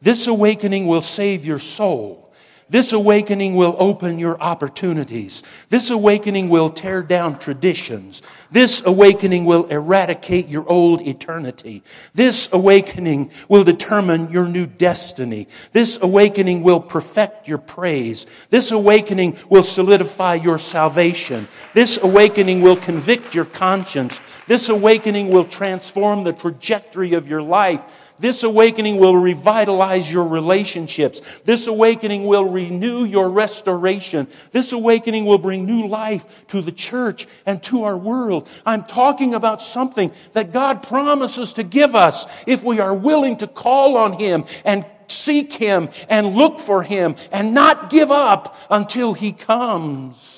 This awakening will save your soul. This awakening will open your opportunities. This awakening will tear down traditions. This awakening will eradicate your old eternity. This awakening will determine your new destiny. This awakening will perfect your praise. This awakening will solidify your salvation. This awakening will convict your conscience. This awakening will transform the trajectory of your life. This awakening will revitalize your relationships. This awakening will renew your restoration. This awakening will bring new life to the church and to our world. I'm talking about something that God promises to give us if we are willing to call on Him and seek Him and look for Him and not give up until He comes.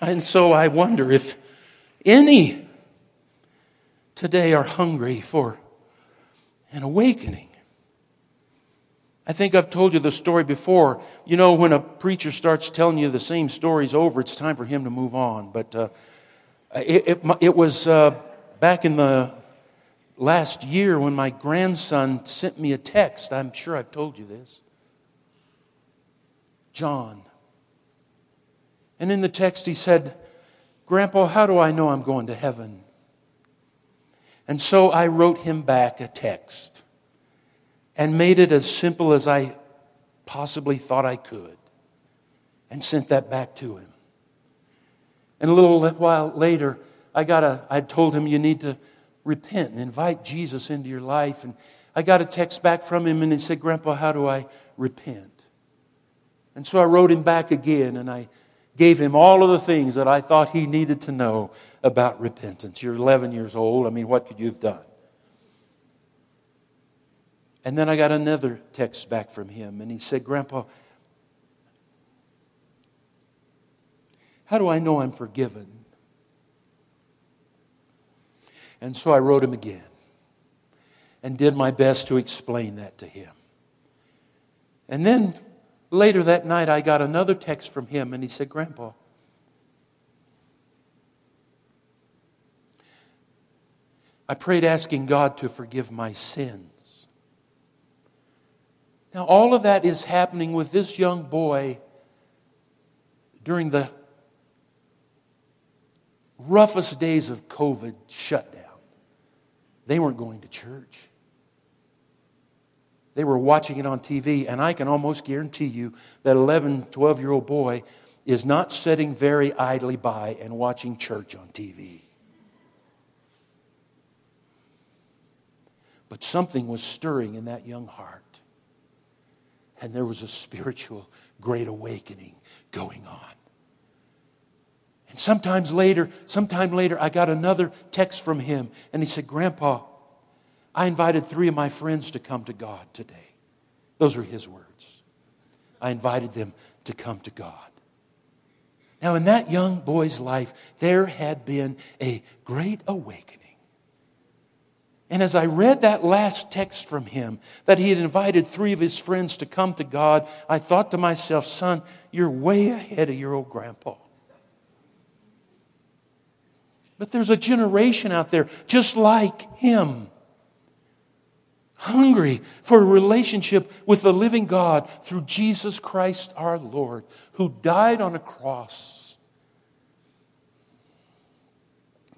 And so I wonder if Any today are hungry for an awakening. I think I've told you the story before. You know, when a preacher starts telling you the same stories over, it's time for him to move on. But uh, it, it, it, was uh, back in the last year when my grandson sent me a text. I'm sure I've told you this. John. And in the text, he said, Grandpa, how do I know I'm going to heaven? And so I wrote him back a text and made it as simple as I possibly thought I could and sent that back to him. And a little while later, I got a, I told him you need to repent and invite Jesus into your life. And I got a text back from him and he said, Grandpa, how do I repent? And so I wrote him back again and I gave him all of the things that I thought he needed to know about repentance. You're 11 years old. I mean, what could you have done? And then I got another text back from him, and he said, Grandpa, how do I know I'm forgiven? And so I wrote him again and did my best to explain that to him. And then later that night, I got another text from him, and he said, Grandpa, I prayed asking God to forgive my sins. Now, all of that is happening with this young boy during the roughest days of COVID shutdown. They weren't going to church. They were watching it on TV, and I can almost guarantee you that 11, 12 year old boy is not sitting very idly by and watching church on TV. But something was stirring in that young heart and there was a spiritual great awakening going on. And sometimes later, sometime later, I got another text from him, and he said, Grandpa, I invited three of my friends to come to God today. Those are his words. I invited them to come to God. Now, in that young boy's life, there had been a great awakening. And as I read that last text from him, that he had invited three of his friends to come to God, I thought to myself, son, you're way ahead of your old grandpa. But there's a generation out there just like him, hungry for a relationship with the living God through Jesus Christ our Lord, who died on a cross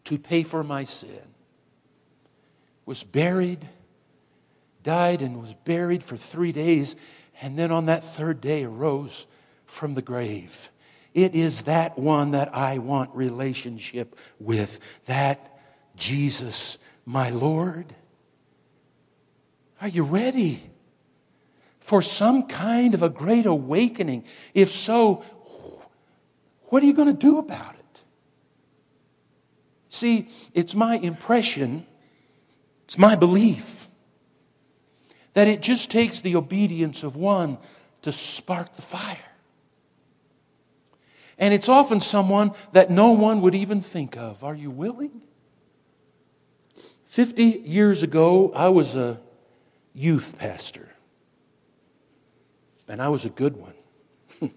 to pay for my sin was buried, died, and was buried for three days, and then on that third day arose from the grave. It is that one that I want relationship with, that Jesus, my Lord. Are you ready for some kind of a great awakening? If so, what are you going to do about it? See, it's my impression it's my belief that it just takes the obedience of one to spark the fire. And it's often someone that no one would even think of. Are you willing? 50 years ago, I was a youth pastor, and I was a good one. <laughs>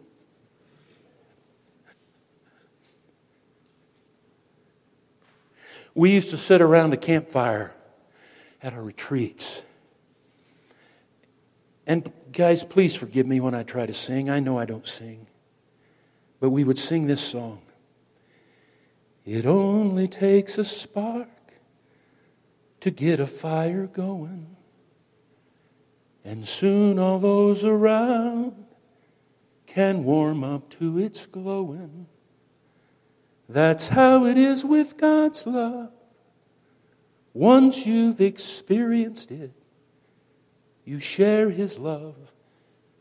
we used to sit around a campfire at our retreats. And guys, please forgive me when I try to sing. I know I don't sing. But we would sing this song It only takes a spark to get a fire going. And soon all those around can warm up to its glowing. That's how it is with God's love. Once you've experienced it, you share His love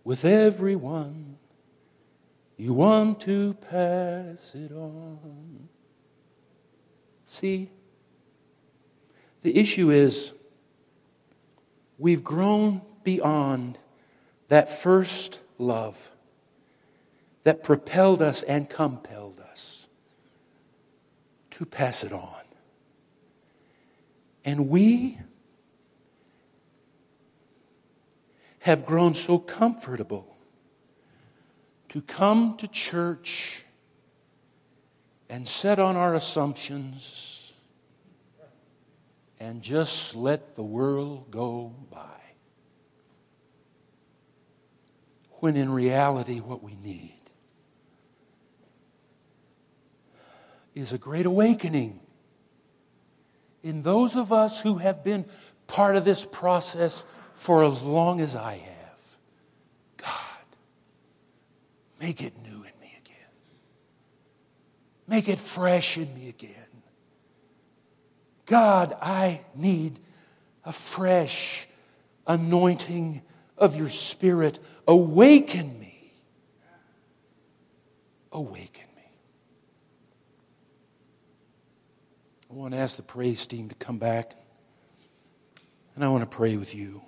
with everyone. You want to pass it on. See, the issue is we've grown beyond that first love that propelled us and compelled us to pass it on. And we have grown so comfortable to come to church and set on our assumptions and just let the world go by. When in reality, what we need is a great awakening in those of us who have been part of this process for as long as I have. God, make it new in me again. Make it fresh in me again. God, I need a fresh anointing of your Spirit. Awaken me. Awaken me. I want to ask the praise team to come back, and I want to pray with you.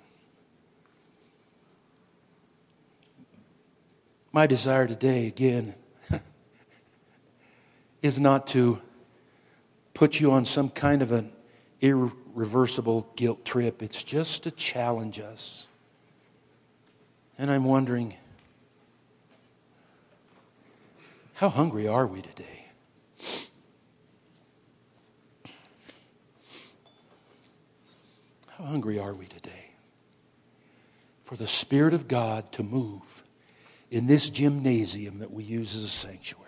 My desire today, again, <laughs> is not to put you on some kind of an irreversible guilt trip. It's just to challenge us. And I'm wondering, how hungry are we today? How hungry are we today for the Spirit of God to move in this gymnasium that we use as a sanctuary?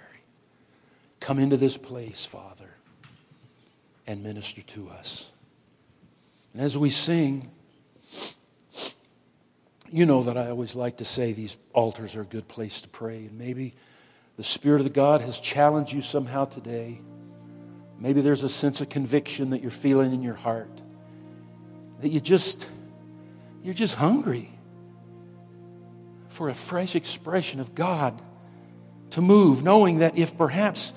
Come into this place, Father, and minister to us. And as we sing, you know that I always like to say these altars are a good place to pray. And maybe the Spirit of God has challenged you somehow today. Maybe there's a sense of conviction that you're feeling in your heart. That you just, you're just hungry for a fresh expression of God to move, knowing that if perhaps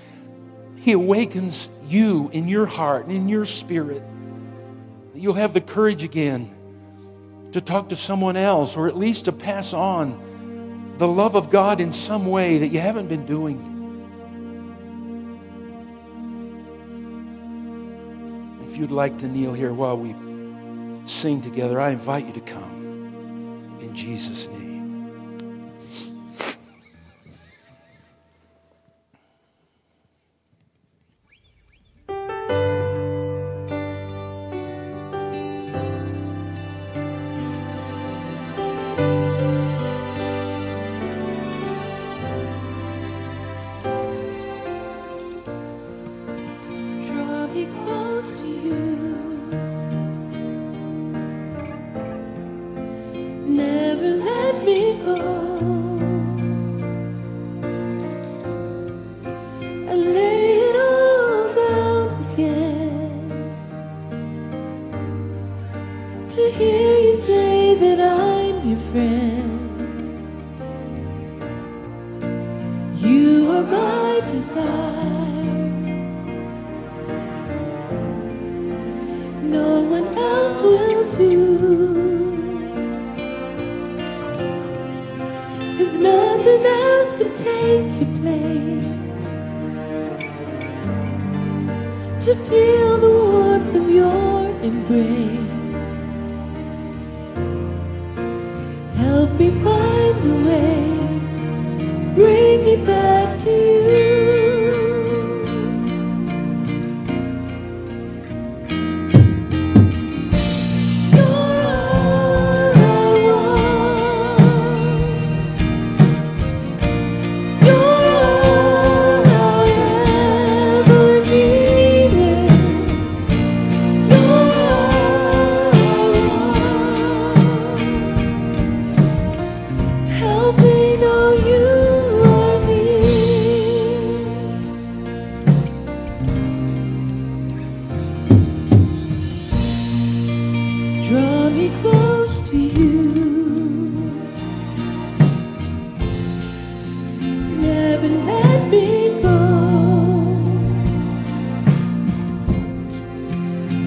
He awakens you in your heart and in your spirit, you'll have the courage again to talk to someone else or at least to pass on the love of God in some way that you haven't been doing. If you'd like to kneel here while we sing together, I invite you to come in Jesus' name.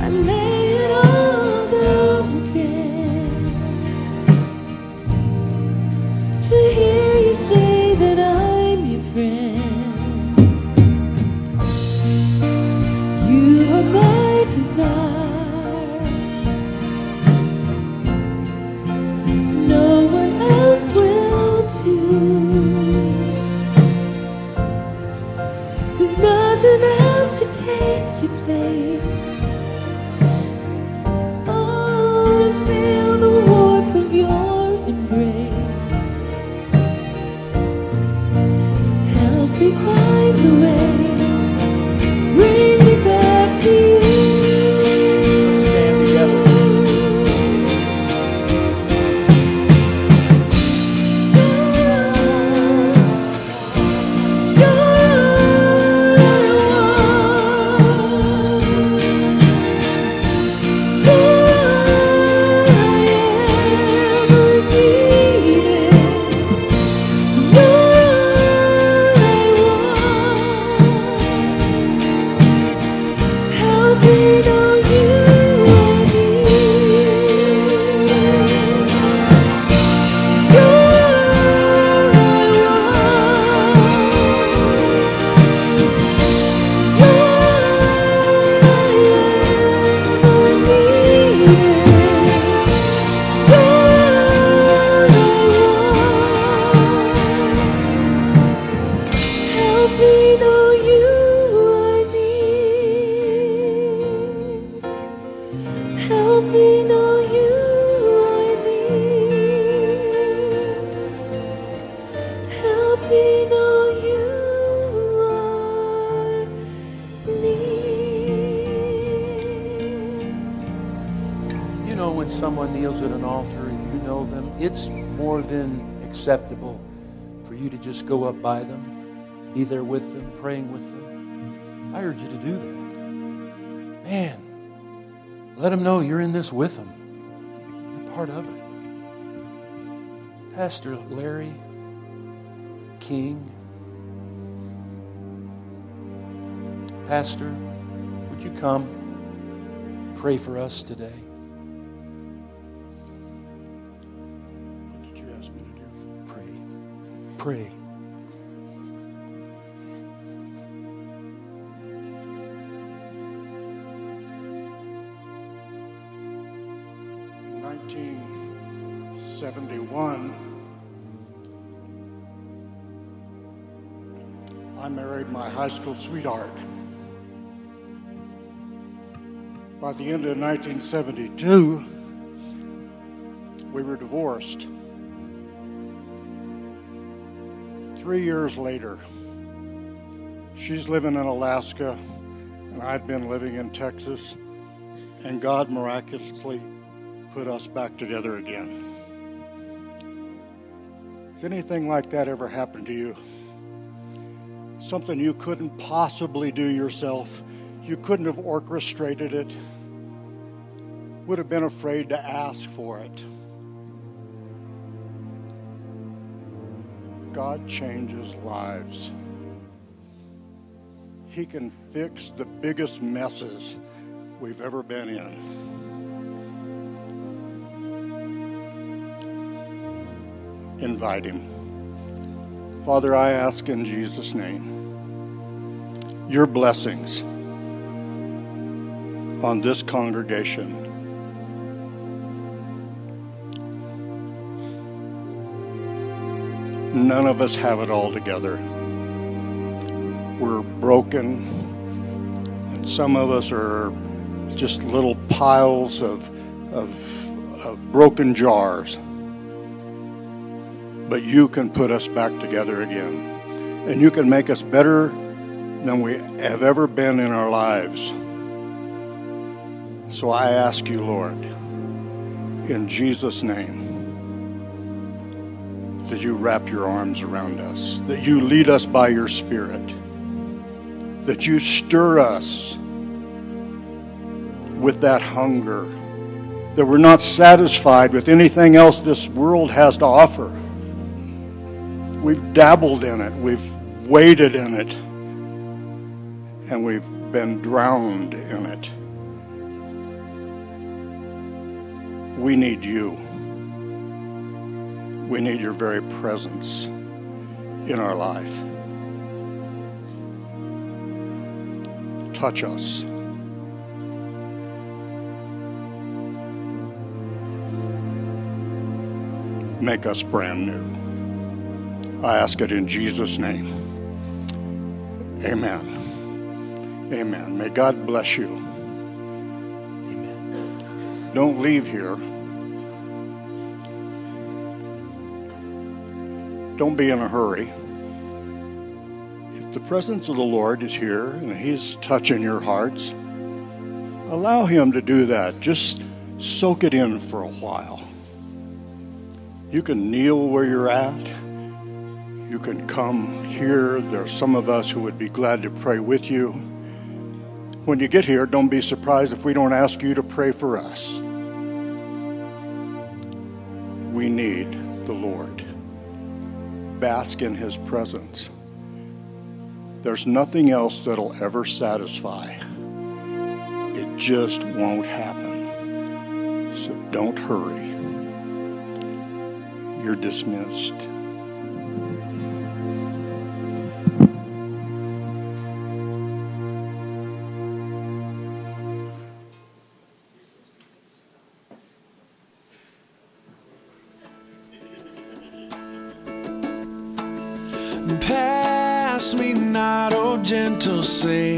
I lay go up by them, be there with them, praying with them. I urge you to do that. Man, let them know you're in this with them. You're part of it. Pastor Larry King, Pastor, would you come pray for us today? 1971, I married my high school sweetheart. By the end of 1972, we were divorced. Three years later, she's living in Alaska, and I'd been living in Texas, and God miraculously put us back together again. Has anything like that ever happened to you? Something you couldn't possibly do yourself, you couldn't have orchestrated it, would have been afraid to ask for it. God changes lives. He can fix the biggest messes we've ever been in. Invite him. Father, I ask in Jesus' name your blessings on this congregation. None of us have it all together. We're broken, and some of us are just little piles of, of, of broken jars but you can put us back together again. And you can make us better than we have ever been in our lives. So I ask you, Lord, in Jesus' name, that you wrap your arms around us, that you lead us by your Spirit, that you stir us with that hunger, that we're not satisfied with anything else this world has to offer. We've dabbled in it, we've waded in it, and we've been drowned in it. We need you. We need your very presence in our life. Touch us. Make us brand new. I ask it in Jesus' name. Amen. Amen. May God bless you. Amen. Don't leave here. Don't be in a hurry. If the presence of the Lord is here and He's touching your hearts, allow Him to do that. Just soak it in for a while. You can kneel where you're at. You can come here. There's some of us who would be glad to pray with you. When you get here, don't be surprised if we don't ask you to pray for us. We need the Lord. Bask in His presence. There's nothing else that'll ever satisfy. It just won't happen. So don't hurry. You're dismissed. Gentle